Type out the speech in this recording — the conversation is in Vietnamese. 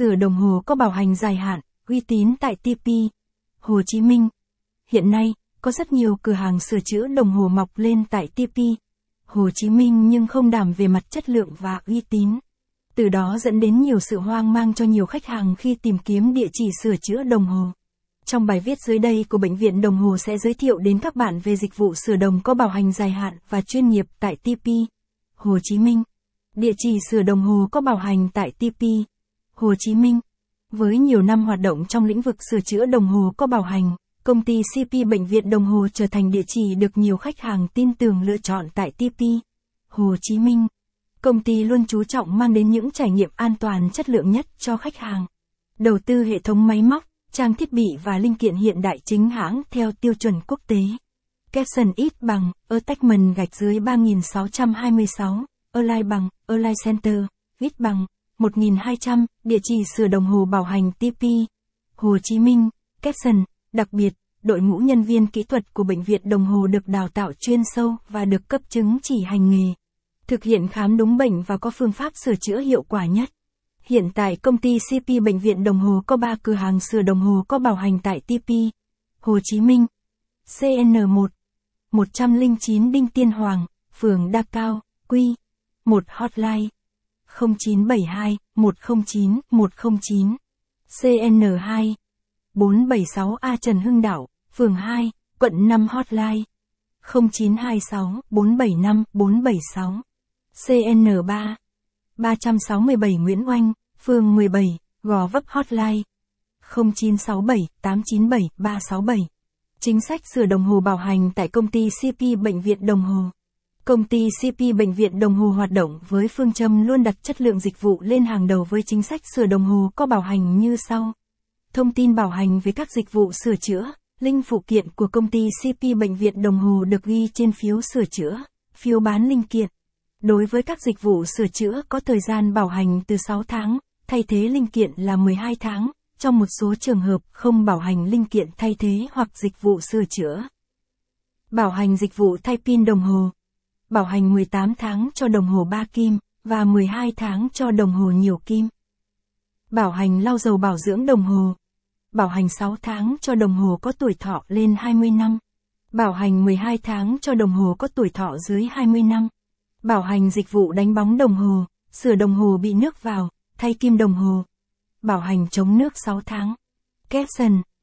Sửa đồng hồ có bảo hành dài hạn, uy tín tại TP, Hồ Chí Minh. Hiện nay, có rất nhiều cửa hàng sửa chữa đồng hồ mọc lên tại TP, Hồ Chí Minh nhưng không đảm về mặt chất lượng và uy tín. Từ đó dẫn đến nhiều sự hoang mang cho nhiều khách hàng khi tìm kiếm địa chỉ sửa chữa đồng hồ. Trong bài viết dưới đây của Bệnh viện Đồng Hồ sẽ giới thiệu đến các bạn về dịch vụ sửa đồng có bảo hành dài hạn và chuyên nghiệp tại TP, Hồ Chí Minh. Địa chỉ sửa đồng hồ có bảo hành tại TP, Hồ Chí Minh. Với nhiều năm hoạt động trong lĩnh vực sửa chữa đồng hồ có bảo hành, công ty CP Bệnh viện Đồng Hồ trở thành địa chỉ được nhiều khách hàng tin tưởng lựa chọn tại TP, Hồ Chí Minh. Công ty luôn chú trọng mang đến những trải nghiệm an toàn chất lượng nhất cho khách hàng. Đầu tư hệ thống máy móc, trang thiết bị và linh kiện hiện đại chính hãng theo tiêu chuẩn quốc tế. Capson ít bằng, attachment gạch dưới 3626, Align bằng, Align Center, ít bằng, 1200, địa chỉ sửa đồng hồ bảo hành TP. Hồ Chí Minh, Capson, đặc biệt, đội ngũ nhân viên kỹ thuật của bệnh viện đồng hồ được đào tạo chuyên sâu và được cấp chứng chỉ hành nghề. Thực hiện khám đúng bệnh và có phương pháp sửa chữa hiệu quả nhất. Hiện tại công ty CP Bệnh viện Đồng Hồ có 3 cửa hàng sửa đồng hồ có bảo hành tại TP, Hồ Chí Minh, CN1, 109 Đinh Tiên Hoàng, phường Đa Cao, Quy, 1 Hotline, 0972 109 109, CN2, 476A Trần Hưng Đạo, phường 2, quận 5 Hotline, 0926 475 476, CN3, 367 Nguyễn Oanh, phường 17, Gò Vấp Hotline 0967 897 367. Chính sách sửa đồng hồ bảo hành tại công ty CP Bệnh viện Đồng Hồ. Công ty CP Bệnh viện Đồng Hồ hoạt động với phương châm luôn đặt chất lượng dịch vụ lên hàng đầu với chính sách sửa đồng hồ có bảo hành như sau. Thông tin bảo hành về các dịch vụ sửa chữa, link phụ kiện của công ty CP Bệnh viện Đồng Hồ được ghi trên phiếu sửa chữa, phiếu bán linh kiện. Đối với các dịch vụ sửa chữa có thời gian bảo hành từ 6 tháng, thay thế linh kiện là 12 tháng, trong một số trường hợp không bảo hành linh kiện thay thế hoặc dịch vụ sửa chữa. Bảo hành dịch vụ thay pin đồng hồ. Bảo hành 18 tháng cho đồng hồ 3 kim, và 12 tháng cho đồng hồ nhiều kim. Bảo hành lau dầu bảo dưỡng đồng hồ. Bảo hành 6 tháng cho đồng hồ có tuổi thọ lên 20 năm. Bảo hành 12 tháng cho đồng hồ có tuổi thọ dưới 20 năm. Bảo hành dịch vụ đánh bóng đồng hồ, sửa đồng hồ bị nước vào, thay kim đồng hồ. Bảo hành chống nước 6 tháng. Capson